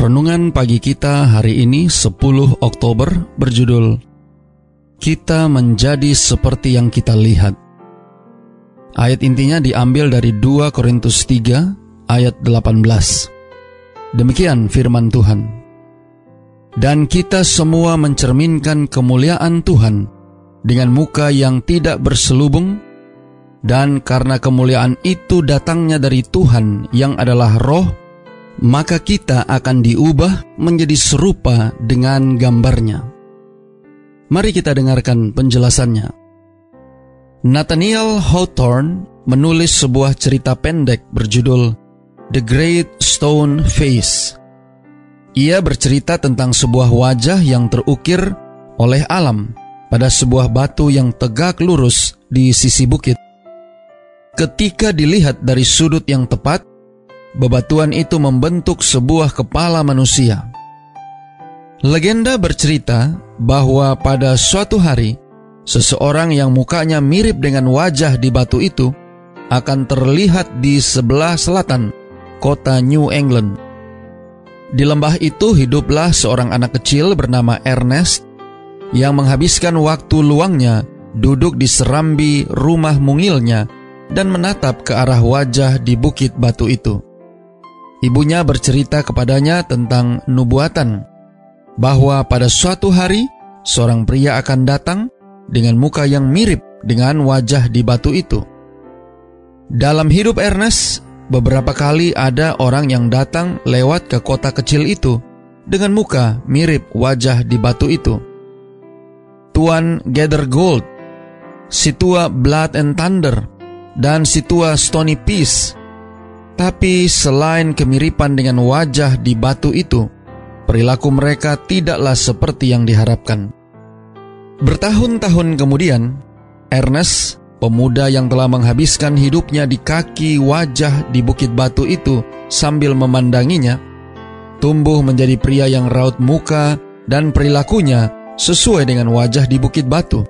Renungan pagi kita hari ini 10 Oktober berjudul Kita menjadi seperti yang kita lihat. Ayat intinya diambil dari 2 Korintus 3 ayat 18. Demikian firman Tuhan. Dan kita semua mencerminkan kemuliaan Tuhan dengan muka yang tidak berselubung dan karena kemuliaan itu datangnya dari Tuhan yang adalah roh maka kita akan diubah menjadi serupa dengan gambarnya. Mari kita dengarkan penjelasannya. Nathaniel Hawthorne menulis sebuah cerita pendek berjudul The Great Stone Face. Ia bercerita tentang sebuah wajah yang terukir oleh alam pada sebuah batu yang tegak lurus di sisi bukit. Ketika dilihat dari sudut yang tepat, bebatuan itu membentuk sebuah kepala manusia. Legenda bercerita bahwa pada suatu hari, seseorang yang mukanya mirip dengan wajah di batu itu akan terlihat di sebelah selatan kota New England. Di lembah itu hiduplah seorang anak kecil bernama Ernest yang menghabiskan waktu luangnya duduk di serambi rumah mungilnya dan menatap ke arah wajah di bukit batu itu. Ibunya bercerita kepadanya tentang nubuatan bahwa pada suatu hari seorang pria akan datang dengan muka yang mirip dengan wajah di batu itu. Dalam hidup Ernest, beberapa kali ada orang yang datang lewat ke kota kecil itu dengan muka mirip wajah di batu itu. Tuan Gather Gold, si tua Blood and Thunder, dan si tua Stony Peace tapi selain kemiripan dengan wajah di batu itu, perilaku mereka tidaklah seperti yang diharapkan. Bertahun-tahun kemudian, Ernest, pemuda yang telah menghabiskan hidupnya di kaki wajah di bukit batu itu sambil memandanginya, tumbuh menjadi pria yang raut muka dan perilakunya sesuai dengan wajah di bukit batu.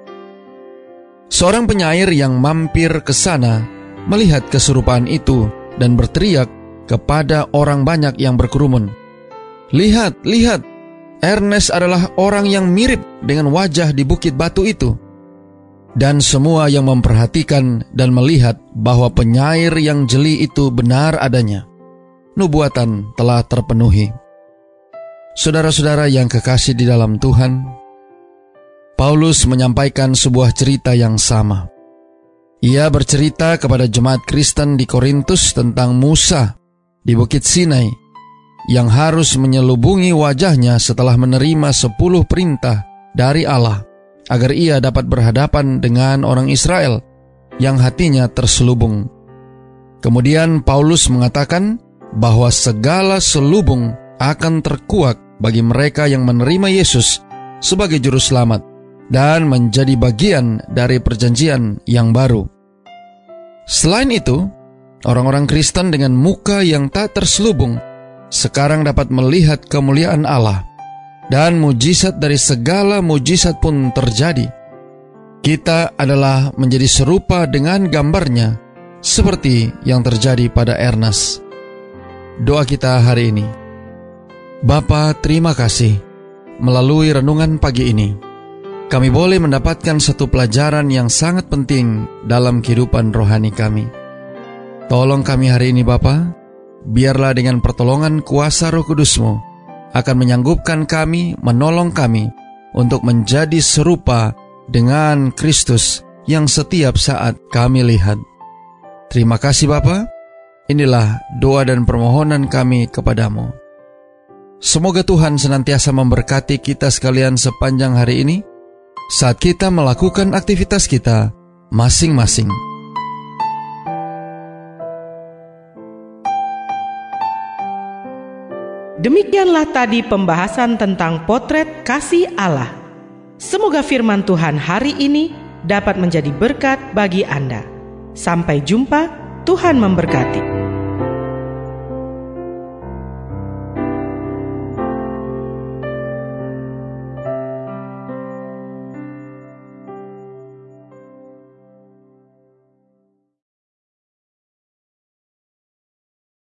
Seorang penyair yang mampir ke sana melihat keserupaan itu dan berteriak kepada orang banyak yang berkerumun. Lihat, lihat, Ernest adalah orang yang mirip dengan wajah di bukit batu itu. Dan semua yang memperhatikan dan melihat bahwa penyair yang jeli itu benar adanya. Nubuatan telah terpenuhi. Saudara-saudara yang kekasih di dalam Tuhan, Paulus menyampaikan sebuah cerita yang sama. Ia bercerita kepada jemaat Kristen di Korintus tentang Musa di Bukit Sinai yang harus menyelubungi wajahnya setelah menerima sepuluh perintah dari Allah agar ia dapat berhadapan dengan orang Israel yang hatinya terselubung. Kemudian Paulus mengatakan bahwa segala selubung akan terkuak bagi mereka yang menerima Yesus sebagai juru selamat dan menjadi bagian dari perjanjian yang baru. Selain itu, orang-orang Kristen dengan muka yang tak terselubung sekarang dapat melihat kemuliaan Allah dan mujizat dari segala mujizat pun terjadi. Kita adalah menjadi serupa dengan gambarnya seperti yang terjadi pada Ernest. Doa kita hari ini. Bapa, terima kasih melalui renungan pagi ini kami boleh mendapatkan satu pelajaran yang sangat penting dalam kehidupan rohani kami. Tolong kami hari ini Bapa, biarlah dengan pertolongan kuasa roh kudusmu akan menyanggupkan kami, menolong kami untuk menjadi serupa dengan Kristus yang setiap saat kami lihat. Terima kasih Bapa. Inilah doa dan permohonan kami kepadamu. Semoga Tuhan senantiasa memberkati kita sekalian sepanjang hari ini saat kita melakukan aktivitas kita masing-masing. Demikianlah tadi pembahasan tentang potret kasih Allah. Semoga firman Tuhan hari ini dapat menjadi berkat bagi Anda. Sampai jumpa, Tuhan memberkati.